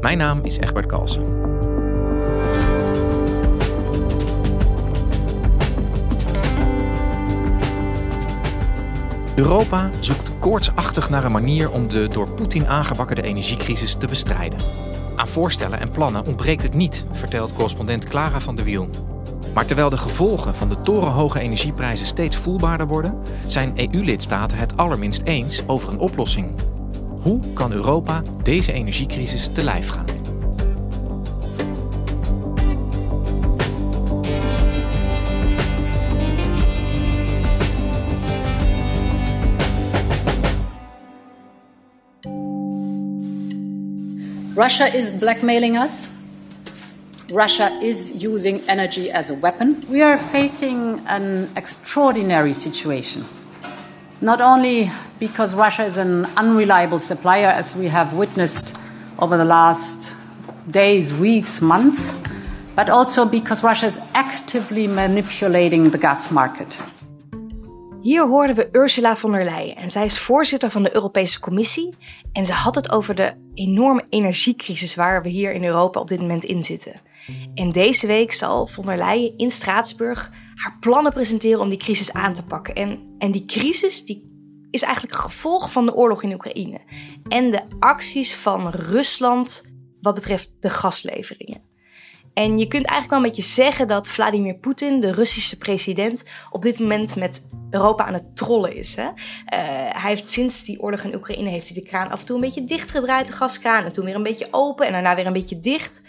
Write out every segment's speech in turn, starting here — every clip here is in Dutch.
Mijn naam is Egbert Kalsen. Europa zoekt koortsachtig naar een manier om de door Poetin aangewakkerde energiecrisis te bestrijden. Aan voorstellen en plannen ontbreekt het niet, vertelt correspondent Clara van der Wiel. Maar terwijl de gevolgen van de torenhoge energieprijzen steeds voelbaarder worden, zijn EU-lidstaten het allerminst eens over een oplossing. Hoe kan Europa deze energiecrisis te lijf gaan? Russia is blackmailing us. Russia is using energy as a weapon. We are facing an extraordinary situation. Not only because Russia is an unreliable supplier, as we have witnessed over the last days, weeks, months, but also because Russia is actively manipulating the gas market. Hier hoorden we Ursula von der Leyen en zij is voorzitter van de Europese Commissie en ze had het over de enorme energiecrisis waar we hier in Europa op dit moment in zitten. En deze week zal von der Leyen in Straatsburg haar plannen presenteren om die crisis aan te pakken. En, en die crisis die is eigenlijk gevolg van de oorlog in Oekraïne en de acties van Rusland wat betreft de gasleveringen. En je kunt eigenlijk wel een beetje zeggen dat Vladimir Poetin, de Russische president, op dit moment met Europa aan het trollen is. Hè? Uh, hij heeft sinds die oorlog in Oekraïne heeft hij de kraan af en toe een beetje dichtgedraaid, de gaskraan, en toen weer een beetje open en daarna weer een beetje dicht.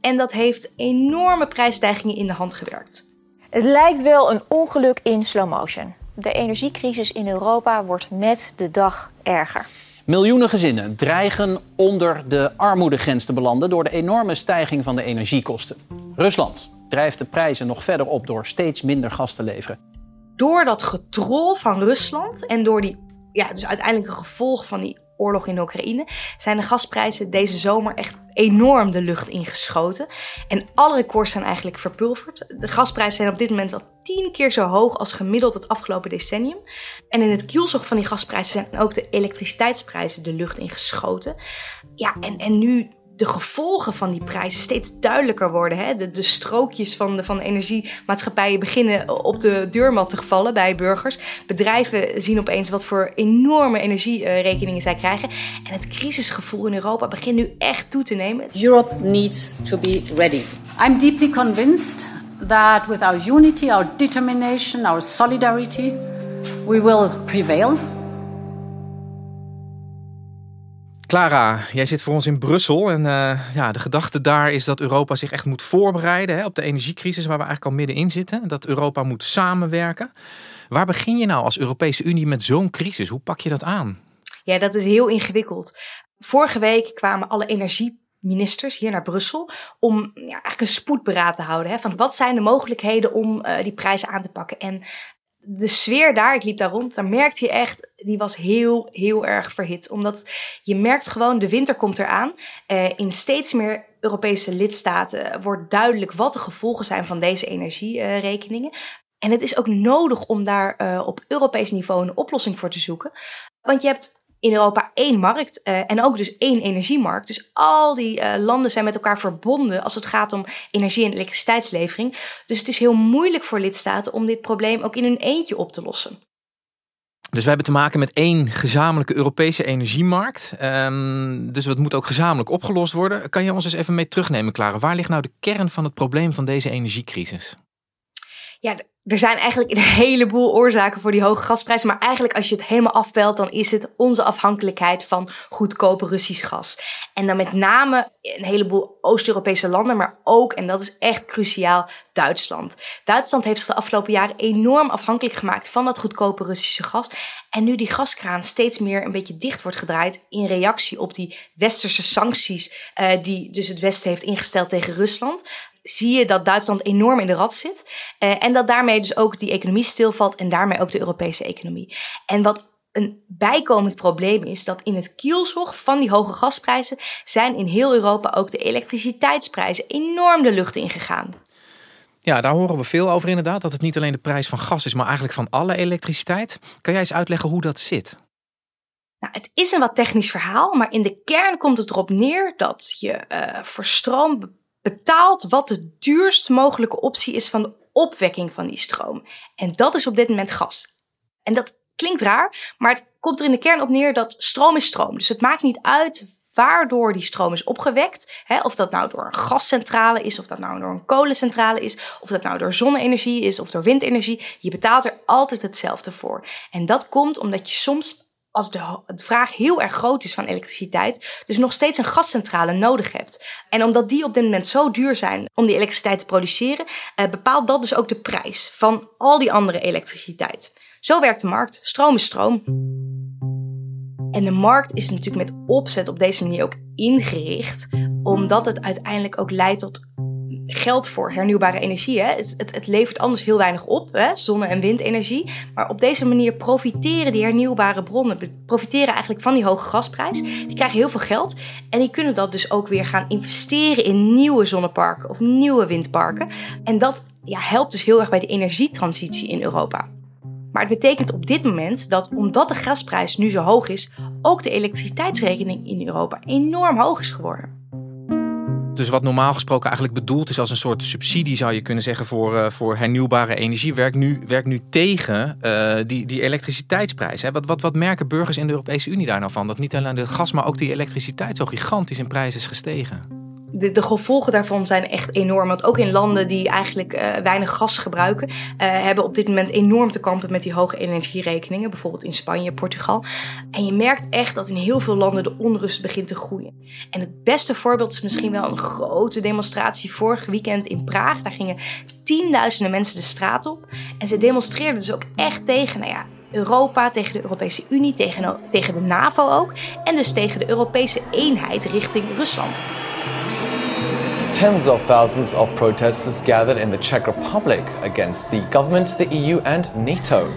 En dat heeft enorme prijsstijgingen in de hand gewerkt. Het lijkt wel een ongeluk in slow motion. De energiecrisis in Europa wordt met de dag erger. Miljoenen gezinnen dreigen onder de armoedegrens te belanden door de enorme stijging van de energiekosten. Rusland drijft de prijzen nog verder op door steeds minder gas te leveren. Door dat getrol van Rusland en door die, ja, dus uiteindelijk een gevolg van die oorlog in Oekraïne, zijn de gasprijzen deze zomer echt enorm de lucht ingeschoten. En alle records zijn eigenlijk verpulverd. De gasprijzen zijn op dit moment wel tien keer zo hoog als gemiddeld het afgelopen decennium. En in het kielzog van die gasprijzen zijn ook de elektriciteitsprijzen de lucht ingeschoten. Ja, en, en nu de gevolgen van die prijzen steeds duidelijker worden. Hè? De, de strookjes van de, van de energiemaatschappijen beginnen op de deurmat te vallen bij burgers. Bedrijven zien opeens wat voor enorme energierekeningen zij krijgen. En het crisisgevoel in Europa begint nu echt toe te nemen. Europe needs to be ready. I'm deeply convinced that with our unity, our determination, our solidarity, we will prevail. Clara, jij zit voor ons in Brussel en uh, ja, de gedachte daar is dat Europa zich echt moet voorbereiden hè, op de energiecrisis waar we eigenlijk al middenin zitten. Dat Europa moet samenwerken. Waar begin je nou als Europese Unie met zo'n crisis? Hoe pak je dat aan? Ja, dat is heel ingewikkeld. Vorige week kwamen alle energieministers hier naar Brussel om ja, eigenlijk een spoedberaad te houden. Hè, van wat zijn de mogelijkheden om uh, die prijzen aan te pakken? En de sfeer daar, ik liep daar rond, daar merkte je echt, die was heel, heel erg verhit. Omdat je merkt gewoon, de winter komt eraan. Uh, in steeds meer Europese lidstaten wordt duidelijk wat de gevolgen zijn van deze energierekeningen. En het is ook nodig om daar uh, op Europees niveau een oplossing voor te zoeken. Want je hebt in Europa één markt uh, en ook dus één energiemarkt. Dus al die uh, landen zijn met elkaar verbonden als het gaat om energie- en elektriciteitslevering. Dus het is heel moeilijk voor lidstaten om dit probleem ook in hun eentje op te lossen. Dus we hebben te maken met één gezamenlijke Europese energiemarkt. Um, dus dat moet ook gezamenlijk opgelost worden. Kan je ons eens even mee terugnemen, Clara? Waar ligt nou de kern van het probleem van deze energiecrisis? Ja, er zijn eigenlijk een heleboel oorzaken voor die hoge gasprijzen. Maar eigenlijk als je het helemaal afbelt, dan is het onze afhankelijkheid van goedkope Russisch gas. En dan met name een heleboel Oost-Europese landen, maar ook, en dat is echt cruciaal, Duitsland. Duitsland heeft zich de afgelopen jaren enorm afhankelijk gemaakt van dat goedkope Russische gas. En nu die gaskraan steeds meer een beetje dicht wordt gedraaid in reactie op die westerse sancties uh, die dus het Westen heeft ingesteld tegen Rusland, zie je dat Duitsland enorm in de rat zit. Uh, en dat daarmee dus ook die economie stilvalt en daarmee ook de Europese economie. En wat een bijkomend probleem is dat in het kielzog van die hoge gasprijzen zijn in heel Europa ook de elektriciteitsprijzen enorm de lucht ingegaan. Ja, daar horen we veel over inderdaad. Dat het niet alleen de prijs van gas is, maar eigenlijk van alle elektriciteit. Kan jij eens uitleggen hoe dat zit? Nou, het is een wat technisch verhaal, maar in de kern komt het erop neer dat je uh, voor stroom betaalt wat de duurst mogelijke optie is van de opwekking van die stroom. En dat is op dit moment gas. En dat klinkt raar, maar het komt er in de kern op neer dat stroom is stroom. Dus het maakt niet uit waardoor die stroom is opgewekt. Hè, of dat nou door een gascentrale is, of dat nou door een kolencentrale is, of dat nou door zonne-energie is of door windenergie. Je betaalt er altijd hetzelfde voor. En dat komt omdat je soms als de, vraag heel erg groot is van elektriciteit, dus nog steeds een gascentrale nodig hebt. En omdat die op dit moment zo duur zijn om die elektriciteit te produceren, eh, bepaalt dat dus ook de prijs van al die andere elektriciteit. Zo werkt de markt. Stroom is stroom. En de markt is natuurlijk met opzet op deze manier ook ingericht, omdat het uiteindelijk ook leidt tot geld voor hernieuwbare energie. Hè. Het, het, het, levert anders heel weinig op, hè, zonne- en windenergie. Maar op deze manier profiteren die hernieuwbare bronnen, profiteren eigenlijk van die hoge gasprijs. Die krijgen heel veel geld en die kunnen dat dus ook weer gaan investeren in nieuwe zonneparken of nieuwe windparken. En dat ja, helpt dus heel erg bij de energietransitie in Europa. Maar het betekent op dit moment dat omdat de gasprijs nu zo hoog is, ook de elektriciteitsrekening in Europa enorm hoog is geworden. Dus wat normaal gesproken eigenlijk bedoeld is als een soort subsidie, zou je kunnen zeggen, voor, uh, voor hernieuwbare energie, werkt nu, werkt nu tegen uh, die, die elektriciteitsprijs. Hè? Wat, wat, wat merken burgers in de Europese Unie daar nou van? Dat niet alleen de gas, maar ook die elektriciteit zo gigantisch in prijs is gestegen de, de, gevolgen daarvan zijn echt enorm. Want ook in landen die eigenlijk uh, weinig gas gebruiken, uh, hebben op dit moment enorm te kampen met die hoge energierekeningen. Bijvoorbeeld in Spanje, Portugal. En je merkt echt dat in heel veel landen de onrust begint te groeien. En het beste voorbeeld is misschien wel een grote demonstratie vorig weekend in Praag. Daar gingen tienduizenden mensen de straat op. En ze demonstreerden dus ook echt tegen, nou ja, Europa, tegen de Europese Unie, tegen, tegen de NAVO ook. En dus tegen de Europese eenheid richting Rusland. Tens of thousands of protesters gathered in the Czech Republic against the government, the EU, and NATO,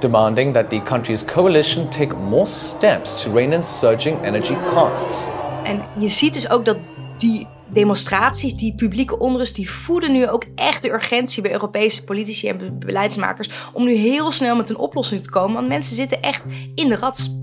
demanding that the country's coalition take more steps to rein in surging energy costs. En je ziet dus ook dat die demonstraties, die publieke onrust, die voeden nu ook echt de urgentie bij Europese politici en beleidsmakers om nu heel snel met een oplossing te komen. Want mensen zitten echt in de rats.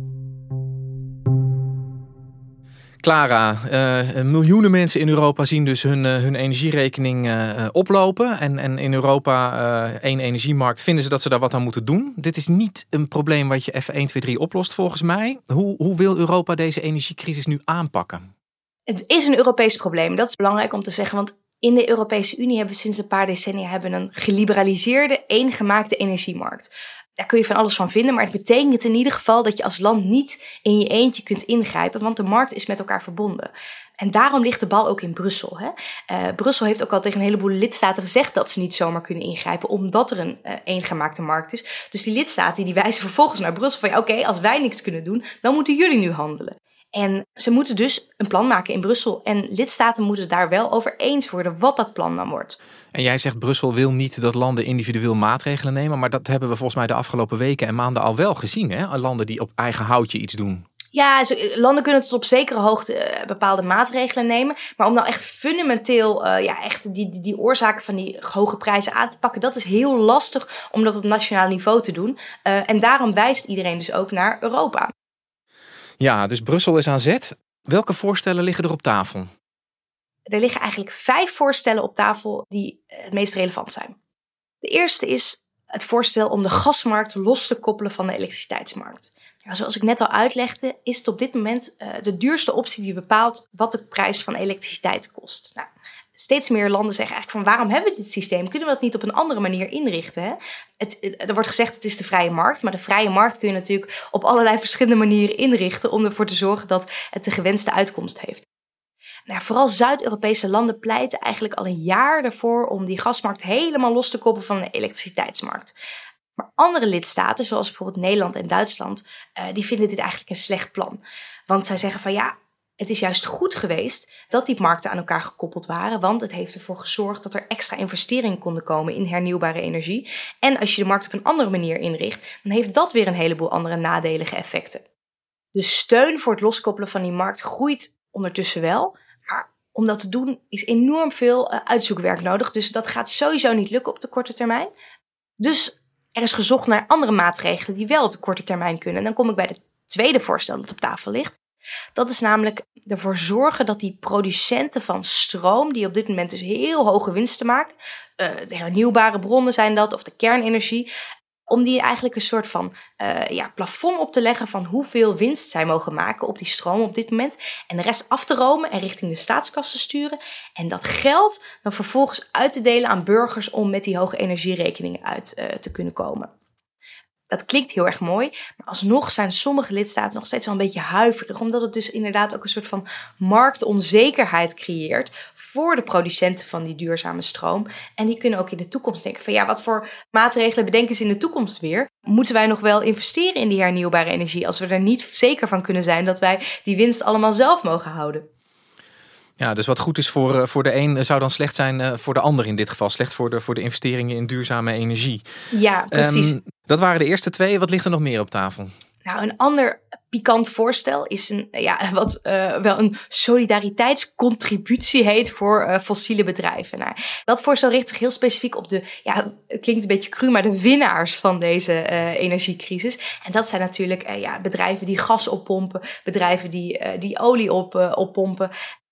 Clara, uh, miljoenen mensen in Europa zien dus hun, uh, hun energierekening uh, oplopen. En, en in Europa, één energiemarkt, vinden ze dat ze daar wat aan moeten doen. Dit is niet een probleem wat je even 1, 2, 3 oplost volgens mij. Hoe, hoe wil Europa deze energiecrisis nu aanpakken? Het is een Europees probleem, dat is belangrijk om te zeggen. Want in de Europese Unie hebben we sinds een paar decennia hebben een geliberaliseerde, eengemaakte energiemarkt daar kun je van alles van vinden, maar het betekent in ieder geval dat je als land niet in je eentje kunt ingrijpen, want de markt is met elkaar verbonden. En daarom ligt de bal ook in Brussel. Hè? Uh, Brussel heeft ook al tegen een heleboel lidstaten gezegd dat ze niet zomaar kunnen ingrijpen, omdat er een uh, eengemaakte markt is. Dus die lidstaten die wijzen vervolgens naar Brussel van ja, oké, als wij niks kunnen doen, dan moeten jullie nu handelen. En ze moeten dus een plan maken in Brussel. En lidstaten moeten daar wel over eens worden wat dat plan dan wordt. En jij zegt Brussel wil niet dat landen individueel maatregelen nemen. Maar dat hebben we volgens mij de afgelopen weken en maanden al wel gezien. Hè? Landen die op eigen houtje iets doen. Ja, landen kunnen tot op zekere hoogte eh, bepaalde maatregelen nemen. Maar om nou echt fundamenteel uh, ja, echt die, die, die, oorzaken van die hoge prijzen aan te pakken, dat is heel lastig om dat op nationaal niveau te doen. Uh, en daarom wijst iedereen dus ook naar Europa. Ja, dus Brussel is aan zet. Welke voorstellen liggen er op tafel? Er liggen eigenlijk vijf voorstellen op tafel die het meest relevant zijn. De eerste is het voorstel om de gasmarkt los te koppelen van de elektriciteitsmarkt. Zoals ik net al uitlegde, is het op dit moment uh, de duurste optie die bepaalt wat de prijs van elektriciteit kost. Nou, steeds meer landen zeggen eigenlijk van waarom hebben we dit systeem? Kunnen we dat niet op een andere manier inrichten? Hè? Het, er wordt gezegd het is de vrije markt, maar de vrije markt kun je natuurlijk op allerlei verschillende manieren inrichten om ervoor te zorgen dat het de gewenste uitkomst heeft. Nou, vooral Zuid-Europese landen pleiten eigenlijk al een jaar ervoor om die gasmarkt helemaal los te koppelen van de elektriciteitsmarkt. Maar andere lidstaten, zoals bijvoorbeeld Nederland en Duitsland, uh, die vinden dit eigenlijk een slecht plan. Want zij zeggen van ja, het is juist goed geweest dat die markten aan elkaar gekoppeld waren, want het heeft ervoor gezorgd dat er extra investeringen konden komen in hernieuwbare energie. En als je de markt op een andere manier inricht, dan heeft dat weer een heleboel andere nadelige effecten. De steun voor het loskoppelen van die markt groeit ondertussen wel, om dat te doen is enorm veel uh, uitzoekwerk nodig, dus dat gaat sowieso niet lukken op de korte termijn. Dus er is gezocht naar andere maatregelen die wel op de korte termijn kunnen. En dan kom ik bij het tweede voorstel dat op tafel ligt. Dat is namelijk ervoor zorgen dat die producenten van stroom, die op dit moment dus heel hoge winsten maken, uh, de hernieuwbare bronnen zijn dat, of de kernenergie, om die eigenlijk een soort van uh, ja, plafond op te leggen van hoeveel winst zij mogen maken op die stroom op dit moment. En de rest af te romen en richting de staatskas te sturen. En dat geld dan vervolgens uit te delen aan burgers om met die hoge energierekeningen uit uh, te kunnen komen dat klinkt heel erg mooi, maar alsnog zijn sommige lidstaten nog steeds wel een beetje huiverig, omdat het dus inderdaad ook een soort van marktonzekerheid creëert voor de producenten van die duurzame stroom. En die kunnen ook in de toekomst denken van ja, wat voor maatregelen bedenken ze in de toekomst weer? Moeten wij nog wel investeren in die hernieuwbare energie als we er niet zeker van kunnen zijn dat wij die winst allemaal zelf mogen houden? Ja, dus wat goed is voor, eh, voor de een zou dan slecht zijn eh, voor de ander in dit geval. Slecht voor de, voor de investeringen in duurzame energie. Ja, precies. Um, dat waren de eerste twee. Wat ligt er nog meer op tafel? Nou, een ander pikant voorstel is een, ja, wat uh, wel een solidariteitscontributie heet voor uh, fossiele bedrijven. Nou, dat voorstel richt zich heel specifiek op de, ja, klinkt een beetje cru, maar de winnaars van deze uh, energiecrisis. En dat zijn natuurlijk ja, bedrijven die gas oppompen, bedrijven die, die olie op, oppompen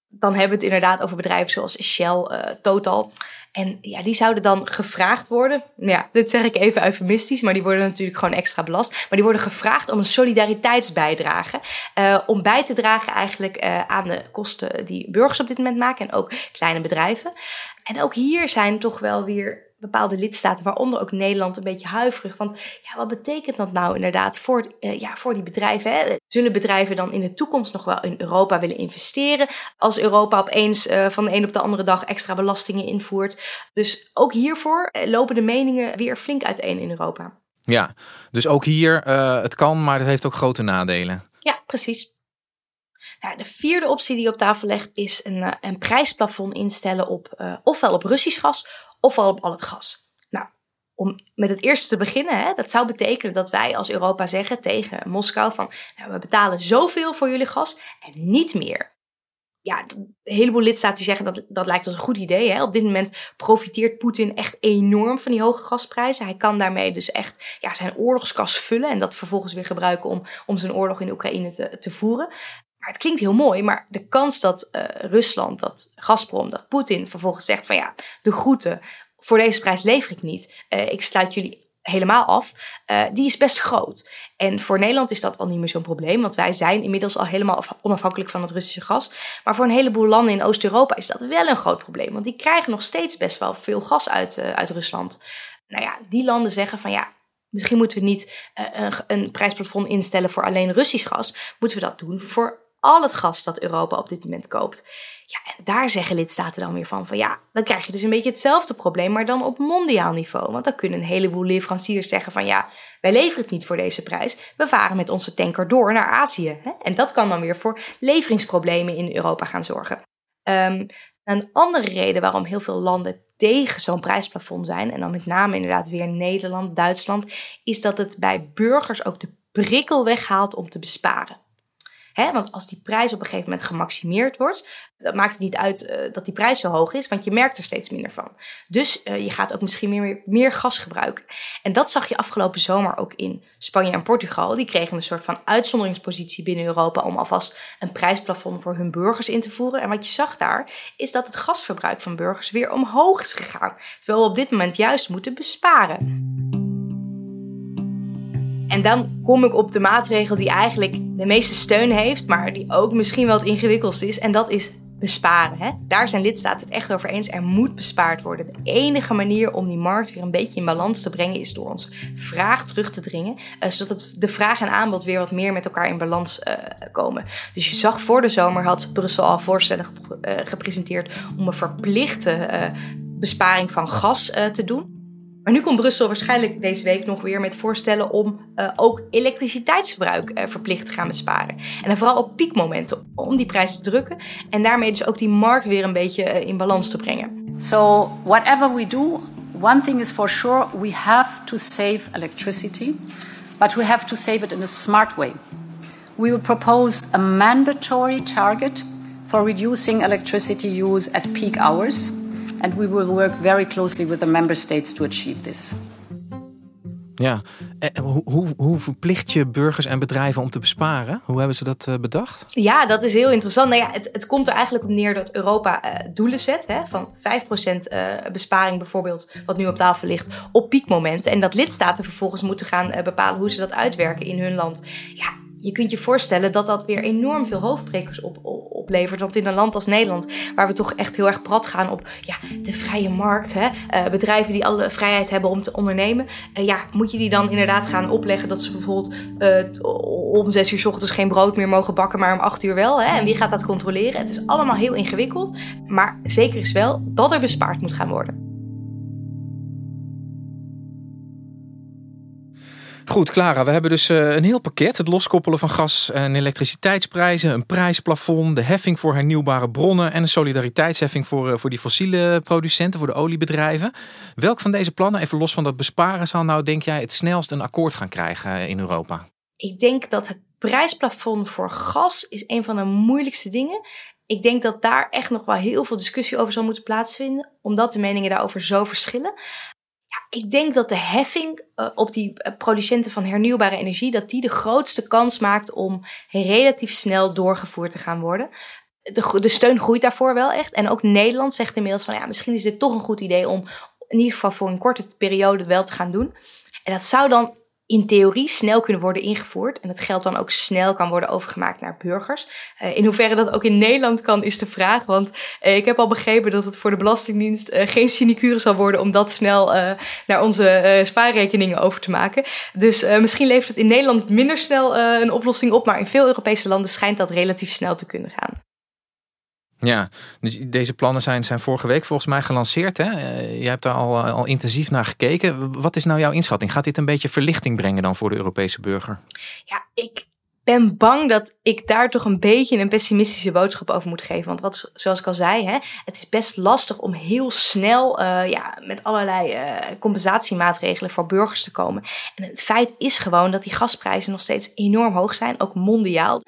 dan hebben we het inderdaad over bedrijven zoals Shell, uh, Total. En ja, die zouden dan gevraagd worden. Ja, dit zeg ik even eufemistisch, maar die worden natuurlijk gewoon extra belast. Maar die worden gevraagd om een solidariteitsbijdrage. Uh, om bij te dragen eigenlijk uh, aan de kosten die burgers op dit moment maken. En ook kleine bedrijven. En ook hier zijn toch wel weer bepaalde lidstaten, waaronder ook Nederland, een beetje huiverig. Want ja, wat betekent dat nou inderdaad voor, uh, ja, voor die bedrijven? Hè? Zullen bedrijven dan in de toekomst nog wel in Europa willen investeren? Als Europa opeens uh, van de een op de andere dag extra belastingen invoert. Dus ook hiervoor uh, lopen de meningen weer flink uiteen in Europa. Ja, dus ook hier, het kan, maar het heeft ook grote nadelen. Ja, precies. Nou, de vierde optie die op tafel ligt is een, een prijsplafond instellen op ofwel op Russisch gas ofwel op al het gas. Nou, om met het eerste te beginnen, hè, dat zou betekenen dat wij als Europa zeggen tegen Moskou van nou, we betalen zoveel voor jullie gas en niet meer. Ja, een heleboel lidstaten zeggen dat dat lijkt als een goed idee. Hè. Op dit moment profiteert Poetin echt enorm van die hoge gasprijzen. Hij kan daarmee dus echt ja, zijn oorlogskas vullen en dat vervolgens weer gebruiken om, om zijn oorlog in Oekraïne te, te voeren. Het klinkt heel mooi, maar de kans dat uh, Rusland, dat Gazprom, dat Poetin vervolgens zegt van ja, de groeten, voor deze prijs lever ik niet. Uh, ik sluit jullie helemaal af, uh, die is best groot. En voor Nederland is dat al niet meer zo'n probleem, want wij zijn inmiddels al helemaal onafhankelijk van het Russische gas. Maar voor een heleboel landen in Oost-Europa is dat wel een groot probleem, want die krijgen nog steeds best wel veel gas uit, uit Rusland. Nou ja, die landen zeggen van ja, misschien moeten we niet een, een prijsplafond instellen voor alleen Russisch gas. Moeten we dat doen voor al het gas dat Europa op dit moment koopt. Ja, en daar zeggen lidstaten dan weer van, van ja, dan krijg je dus een beetje hetzelfde probleem, maar dan op mondiaal niveau. Want dan kunnen een heleboel leveranciers zeggen van ja, wij leveren het niet voor deze prijs. We varen met onze tanker door naar Azië. Hè? En dat kan dan weer voor leveringsproblemen in Europa gaan zorgen. Um, een andere reden waarom heel veel landen tegen zo'n prijsplafond zijn, en dan met name inderdaad weer Nederland, Duitsland, is dat het bij burgers ook de prikkel weghaalt om te besparen. Hè? Want als die prijs op een gegeven moment gemaximeerd wordt, dan maakt het niet uit uh, dat die prijs zo hoog is, want je merkt er steeds minder van. Dus uh, je gaat ook misschien meer, meer gas gebruiken. En dat zag je afgelopen zomer ook in Spanje en Portugal. Die kregen een soort van uitzonderingspositie binnen Europa om alvast een prijsplafond voor hun burgers in te voeren. En wat je zag daar, is dat het gasverbruik van burgers weer omhoog is gegaan. Terwijl we op dit moment juist moeten besparen. En dan kom ik op de maatregel die eigenlijk de meeste steun heeft, maar die ook misschien wel het ingewikkeldst is. En dat is besparen. Hè? Daar zijn lidstaten het echt over eens. Er moet bespaard worden. De enige manier om die markt weer een beetje in balans te brengen is door ons vraag terug te dringen. Uh, zodat de vraag en aanbod weer wat meer met elkaar in balans uh, komen. Dus je zag voor de zomer had Brussel al voorstellen uh, gepresenteerd om een verplichte besparing van gas te doen. Maar nu komt Brussel waarschijnlijk deze week nog weer met voorstellen om uh, ook elektriciteitsverbruik uh, verplicht te gaan besparen. En dan vooral op piekmomenten om die prijs te drukken en daarmee dus ook die markt weer een beetje uh, in balans te brengen. So whatever we do, one thing is for sure, we have to save electricity, but we have to save it in a smart way. We will propose a mandatory target for reducing electricity use at peak hours and we will work very closely with the member states to achieve this. Ja, en hoe, hoe, hoe, verplicht je burgers en bedrijven om te besparen? Hoe hebben ze dat uh, bedacht? Ja, dat is heel interessant. Nou ja, het, het komt er eigenlijk op neer dat Europa uh, doelen zet hè, van 5% uh, eh, besparing bijvoorbeeld, wat nu op tafel ligt, op piekmomenten. En dat lidstaten vervolgens moeten gaan bepalen hoe ze dat uitwerken in hun land. Ja, je kunt je voorstellen dat dat weer enorm veel hoofdbrekers op, Want in een land als Nederland, waar we toch echt heel erg prat gaan op ja, de vrije markt, hè, uh, bedrijven die alle vrijheid hebben om te ondernemen, uh, ja, moet je die dan inderdaad gaan opleggen dat ze bijvoorbeeld uh, om zes uur s ochtends geen brood meer mogen bakken, maar om acht uur wel? Hè? En wie gaat dat controleren? Het is allemaal heel ingewikkeld, maar zeker is wel dat er bespaard moet gaan worden. Goed, Clara, we hebben dus uh, een heel pakket. Het loskoppelen van gas- en elektriciteitsprijzen, een prijsplafond, de heffing voor hernieuwbare bronnen en een solidariteitsheffing voor, uh, voor die fossiele producenten, voor de oliebedrijven. Welk van deze plannen, even los van dat besparen, zal nou, denk jij, het snelst een akkoord gaan krijgen in Europa? Ik denk dat het prijsplafond voor gas is een van de moeilijkste dingen. Ik denk dat daar echt nog wel heel veel discussie over zal moeten plaatsvinden, omdat de meningen daarover zo verschillen. Ik denk dat de heffing uh, op die uh, producenten van hernieuwbare energie, dat die de grootste kans maakt om relatief snel doorgevoerd te gaan worden. De, de steun groeit daarvoor wel echt. En ook Nederland zegt inmiddels van ja, misschien is dit toch een goed idee om in ieder geval voor een korte periode wel te gaan doen. En dat zou dan in theorie snel kunnen worden ingevoerd. En het geld dan ook snel kan worden overgemaakt naar burgers. Uh, in hoeverre dat ook in Nederland kan, is de vraag. Want uh, ik heb al begrepen dat het voor de Belastingdienst uh, geen sinecure zal worden om dat snel naar onze spaarrekeningen over te maken. Dus misschien levert het in Nederland minder snel een oplossing op. Maar in veel Europese landen schijnt dat relatief snel te kunnen gaan. Ja, dus deze plannen zijn, zijn vorige week volgens mij gelanceerd. Hè? Uh, je hebt daar al, al intensief naar gekeken. Wat is nou jouw inschatting? Gaat dit een beetje verlichting brengen dan voor de Europese burger? Ja, ik ben bang dat ik daar toch een beetje een pessimistische boodschap over moet geven. Want wat, zoals ik al zei, hè, het is best lastig om heel snel uh, ja, met allerlei uh, compensatiemaatregelen voor burgers te komen. En het feit is gewoon dat die gasprijzen nog steeds enorm hoog zijn, ook mondiaal.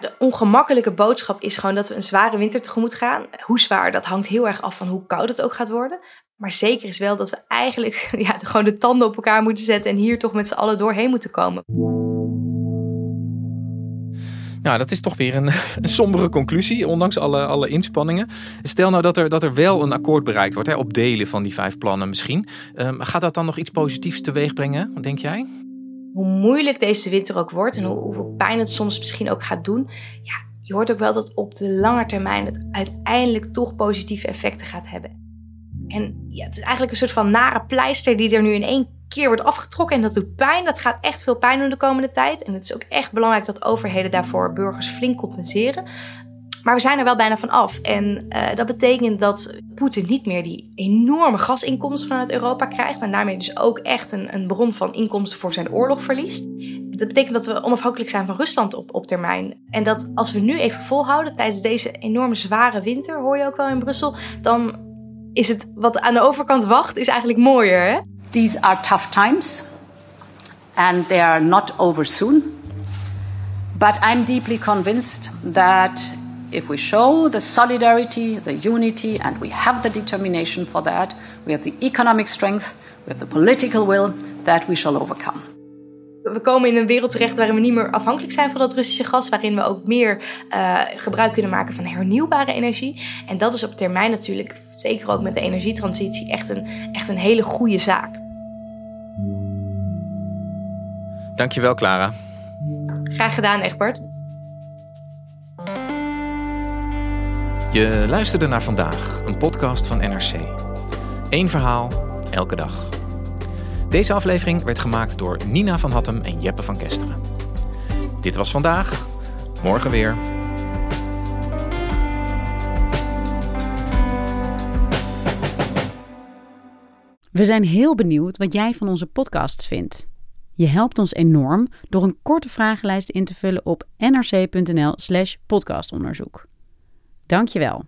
De ongemakkelijke boodschap is gewoon dat we een zware winter tegemoet gaan. Hoe zwaar, dat hangt heel erg af van hoe koud het ook gaat worden. Maar zeker is wel dat we eigenlijk ja, gewoon de tanden op elkaar moeten zetten en hier toch met z'n allen doorheen moeten komen. Nou, dat is toch weer een, sombere conclusie, ondanks alle, alle inspanningen. Stel nou dat er, dat er wel een akkoord bereikt wordt, hè, op delen van die vijf plannen misschien. Um, gaat dat dan nog iets positiefs teweeg brengen, denk jij? Hoe moeilijk deze winter ook wordt en hoe, hoeveel pijn het soms misschien ook gaat doen. Ja, je hoort ook wel dat op de lange termijn het uiteindelijk toch positieve effecten gaat hebben. En ja, het is eigenlijk een soort van nare pleister die er nu in één keer wordt afgetrokken. En dat doet pijn. Dat gaat echt veel pijn doen de komende tijd. En het is ook echt belangrijk dat overheden daarvoor burgers flink compenseren. Maar we zijn er wel bijna van af. En uh, dat betekent dat Poetin niet meer die enorme gasinkomsten vanuit Europa krijgt. En daarmee dus ook echt een, een bron van inkomsten voor zijn oorlog verliest. Dat betekent dat we onafhankelijk zijn van Rusland op, op termijn. En dat als we nu even volhouden tijdens deze enorme zware winter, hoor je ook wel in Brussel, dan is het wat aan de overkant wacht, is eigenlijk mooier. Hè? These are tough times and they are not over soon. But I'm deeply convinced that if we show the solidarity, the unity, and we have the determination for that, we have the economic strength, we have the political will, that we shall overcome. We komen in een wereld terecht waarin we niet meer afhankelijk zijn van dat Russische gas, waarin we ook meer uh, gebruik kunnen maken van hernieuwbare energie. En dat is op termijn natuurlijk, zeker ook met de energietransitie, echt een, echt een hele goede zaak. Dankjewel, Clara. Graag gedaan, Egbert. Je luisterde naar vandaag, een podcast van NRC. Eén verhaal, elke dag. Deze aflevering werd gemaakt door Nina van Hattem en Jeppe van Kesteren. Dit was vandaag, morgen weer. We zijn heel benieuwd wat jij van onze podcasts vindt. Je helpt ons enorm door een korte vragenlijst in te vullen op nrc.nl/slash podcastonderzoek. Dankjewel.